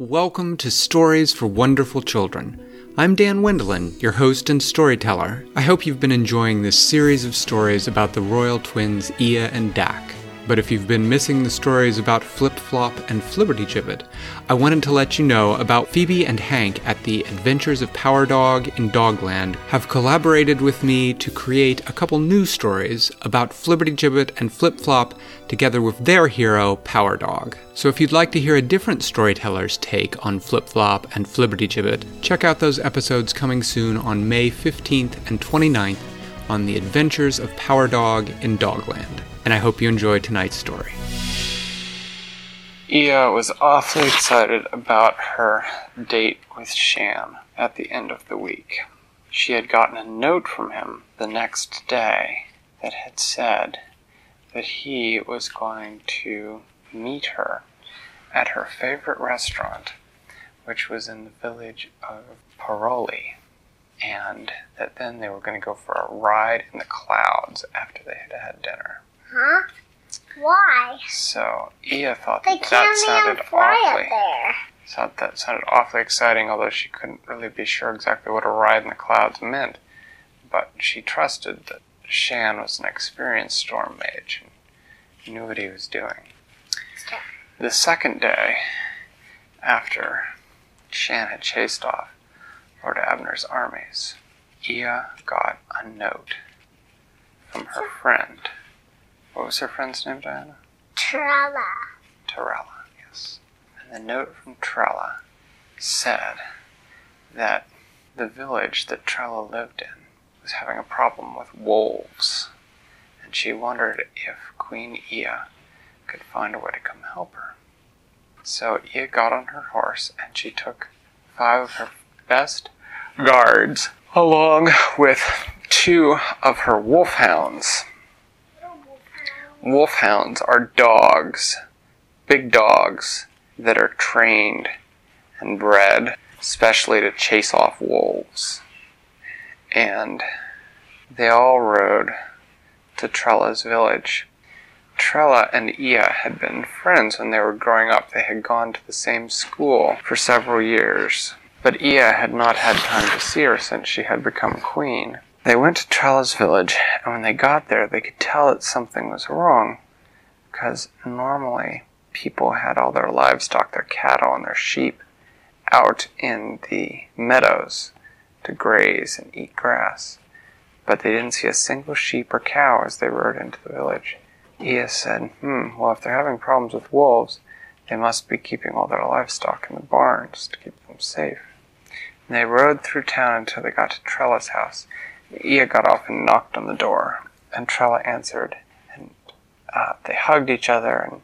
Welcome to Stories for Wonderful Children. I'm Dan Wendelin, your host and storyteller. I hope you've been enjoying this series of stories about the royal twins Ia and Dak. But if you've been missing the stories about Flip Flop and Flibbertigibbet, I wanted to let you know about Phoebe and Hank at the Adventures of Power Dog in Dogland have collaborated with me to create a couple new stories about Flibbertigibbet and Flip Flop together with their hero, Power Dog. So if you'd like to hear a different storyteller's take on Flip Flop and Flibbertigibbet, check out those episodes coming soon on May 15th and 29th on the Adventures of Power Dog in Dogland and I hope you enjoy tonight's story. Ia was awfully excited about her date with Shan at the end of the week. She had gotten a note from him the next day that had said that he was going to meet her at her favorite restaurant, which was in the village of Paroli, and that then they were going to go for a ride in the clouds after they had had dinner. Huh? Why? So Ia thought They that, that sounded awfully thought that sounded awfully exciting, although she couldn't really be sure exactly what a ride in the clouds meant. But she trusted that Shan was an experienced storm mage and knew what he was doing. The second day, after Shan had chased off Lord Abner's armies, Ia got a note from her friend. What was her friend's name, Diana? Trella. Torella, yes. And the note from Trella said that the village that Trella lived in was having a problem with wolves, and she wondered if Queen Ia could find a way to come help her. So Ia got on her horse and she took five of her best guards along with two of her wolfhounds. Wolfhounds are dogs, big dogs that are trained and bred especially to chase off wolves. And they all rode to Trella's village. Trella and Ia had been friends when they were growing up. They had gone to the same school for several years. But Ia had not had time to see her since she had become queen. They went to Trella's village, and when they got there, they could tell that something was wrong. Because normally, people had all their livestock, their cattle and their sheep, out in the meadows to graze and eat grass. But they didn't see a single sheep or cow as they rode into the village. Ia said, Hmm, well, if they're having problems with wolves, they must be keeping all their livestock in the barns to keep them safe. And they rode through town until they got to Trella's house. Ia got off and knocked on the door, and Trella answered, and uh, they hugged each other, and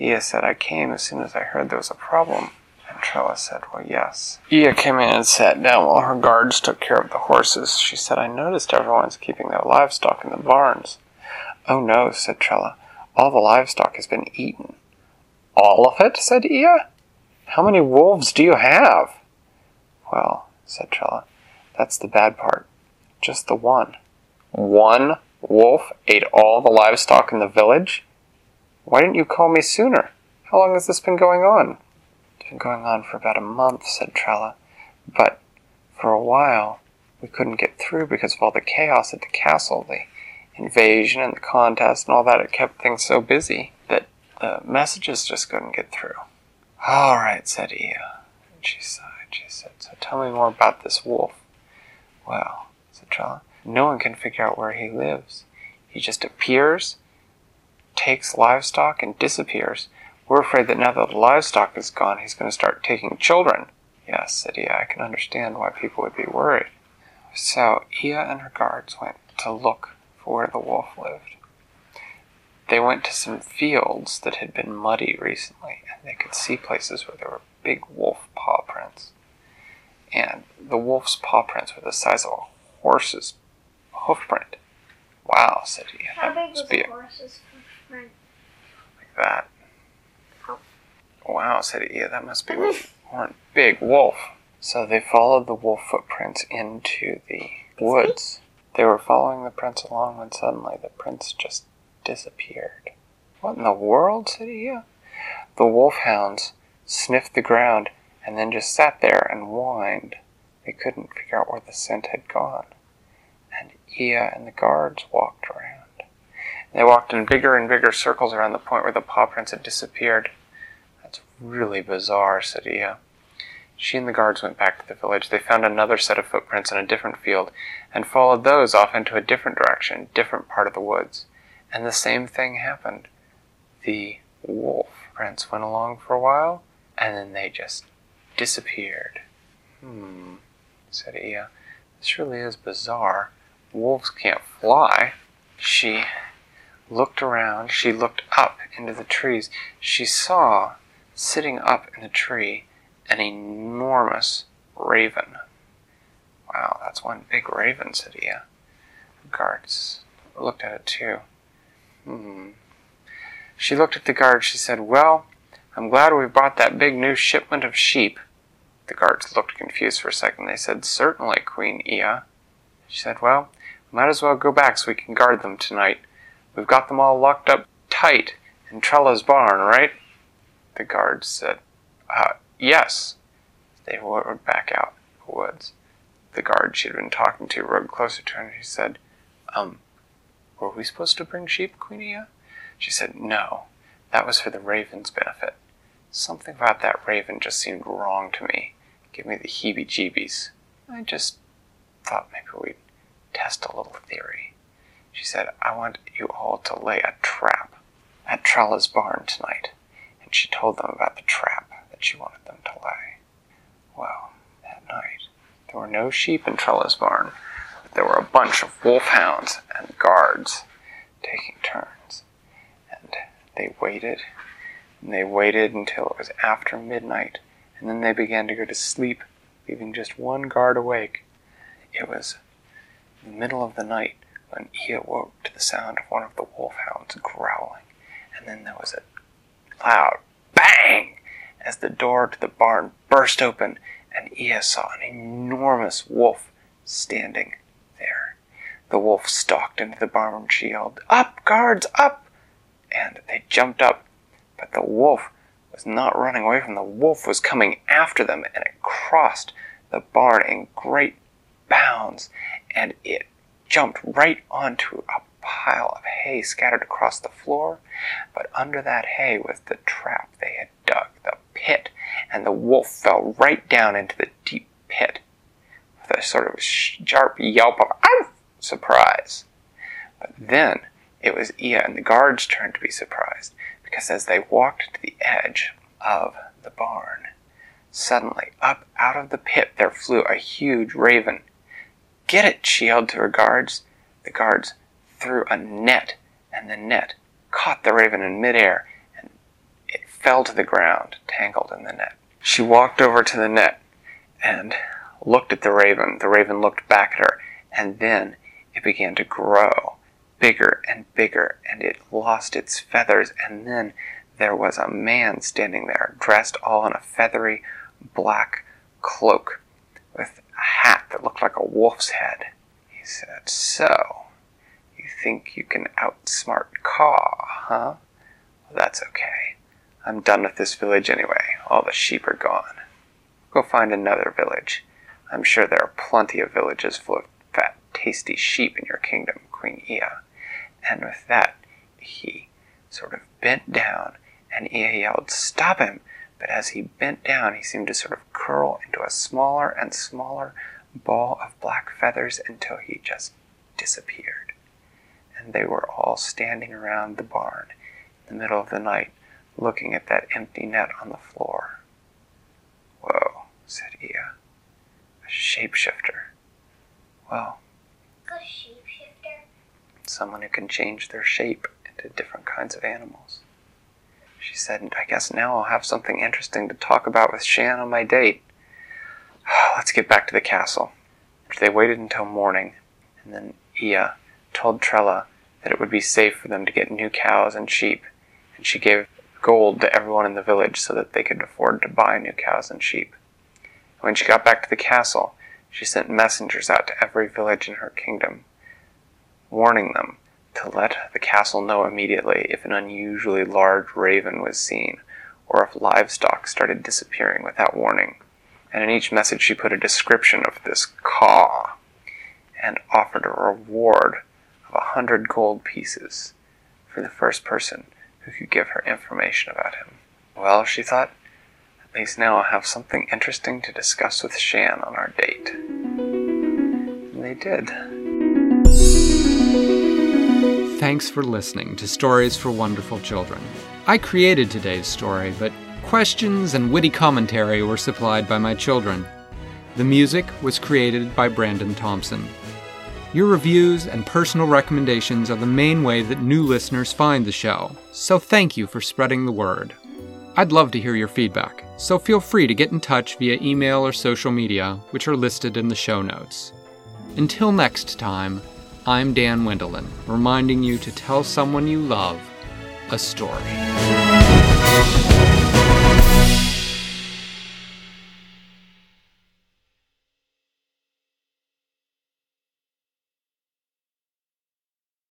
Ia said, I came as soon as I heard there was a problem. And Trella said, Well, yes. Ia came in and sat down while her guards took care of the horses. She said, I noticed everyone's keeping their livestock in the barns. Oh, no, said Trella. All the livestock has been eaten. All of it? said Ia. How many wolves do you have? Well, said Trella, that's the bad part. Just the one. One wolf ate all the livestock in the village? Why didn't you call me sooner? How long has this been going on? It's been going on for about a month, said Trella. But for a while, we couldn't get through because of all the chaos at the castle, the invasion and the contest and all that. It kept things so busy that the messages just couldn't get through. All right, said Ia. And she sighed. She said, So tell me more about this wolf. Well, said Trella, no one can figure out where he lives. He just appears, takes livestock, and disappears. We're afraid that now that the livestock is gone, he's going to start taking children. Yes, said Ia, I can understand why people would be worried. So Ia and her guards went to look for where the wolf lived. They went to some fields that had been muddy recently, and they could see places where there were big wolf paw prints. The wolf's paw prints were the size of a horse's hoof print. Wow, said Ia. How big was must be the horse's footprint? like that. Oh. Wow, said Ia, that must be one big wolf. So they followed the wolf footprints into the woods. They were following the prints along when suddenly the prints just disappeared. What in the world? said Ia. The wolf hounds sniffed the ground and then just sat there and whined. They couldn't figure out where the scent had gone. And Ia and the guards walked around. They walked in bigger and bigger circles around the point where the paw prints had disappeared. That's really bizarre, said Ia. She and the guards went back to the village. They found another set of footprints in a different field and followed those off into a different direction, different part of the woods. And the same thing happened. The wolf prints went along for a while, and then they just disappeared. Hmm, said Ia. This really is bizarre. Wolves can't fly. She looked around, she looked up into the trees. She saw, sitting up in the tree, an enormous raven. Wow, that's one big raven, said. The guards looked at it too. Hmm. She looked at the guards. She said, Well, I'm glad we brought that big new shipment of sheep. The guards looked confused for a second. They said, Certainly, Queen Ia. She said, Well, we might as well go back so we can guard them tonight. We've got them all locked up tight in Trella's barn, right? The guards said, uh, yes. They rode back out the woods. The guard she'd been talking to rode closer to her and she said, um, were we supposed to bring sheep, Queenie? She said, no. That was for the raven's benefit. Something about that raven just seemed wrong to me. Give me the heebie jeebies. I just thought maybe we'd test a little theory. She said, I want you all to lay a trap at Trella's barn tonight. And she told them about the trap that she wanted them to lay. Well, that night, there were no sheep in Trella's barn, but there were a bunch of wolfhounds and guards taking turns. And they waited, and they waited until it was after midnight, and then they began to go to sleep, leaving just one guard awake. It was the middle of the night when he awoke to the sound of one of the wolfhounds growling, and then there was a loud bang as the door to the barn burst open, and Ia saw an enormous wolf standing there. The wolf stalked into the barn and she yelled, Up, guards, up! And they jumped up, but the wolf was not running away from. The wolf was coming after them, and it crossed the barn in great bounds, and it jumped right onto a pile of hay scattered across the floor, but under that hay was the trap they had dug, the pit, and the wolf fell right down into the deep pit with a sort of sharp yelp of "Ow!" surprise. But then it was Ia and the guards' turn to be surprised, because as they walked to the edge of the barn, suddenly up out of the pit there flew a huge raven Get it, she yelled to her guards. The guards threw a net, and the net caught the raven in midair, and it fell to the ground, tangled in the net. She walked over to the net and looked at the raven. The raven looked back at her, and then it began to grow bigger and bigger, and it lost its feathers, and then there was a man standing there, dressed all in a feathery black cloak with a hat that looked like a wolf's head. He said, So, you think you can outsmart Caw, huh? Well, that's okay. I'm done with this village anyway. All the sheep are gone. Go find another village. I'm sure there are plenty of villages full of fat, tasty sheep in your kingdom, Queen Ia. And with that, he sort of bent down, and Ia yelled, Stop him! But as he bent down, he seemed to sort of curl into a smaller and smaller ball of black feathers until he just disappeared. And they were all standing around the barn in the middle of the night, looking at that empty net on the floor. Whoa, said Ia. A shapeshifter. Well? Someone who can change their shape into different kinds of animals. She said, I guess now I'll have something interesting to talk about with Shan on my date. Let's get back to the castle. They waited until morning, and then Ia told Trella that it would be safe for them to get new cows and sheep, and she gave gold to everyone in the village so that they could afford to buy new cows and sheep. When she got back to the castle, she sent messengers out to every village in her kingdom, warning them to let the castle know immediately if an unusually large raven was seen, or if livestock started disappearing without warning. And in each message, she put a description of this caw and offered a reward of a hundred gold pieces for the first person who could give her information about him. Well, she thought, at least now I'll have something interesting to discuss with Shan on our date. And they did. Thanks for listening to Stories for Wonderful Children. I created today's story, but questions and witty commentary were supplied by my children. The music was created by Brandon Thompson. Your reviews and personal recommendations are the main way that new listeners find the show, so thank you for spreading the word. I'd love to hear your feedback, so feel free to get in touch via email or social media, which are listed in the show notes. Until next time, I'm Dan Wendelin, reminding you to tell someone you love a story.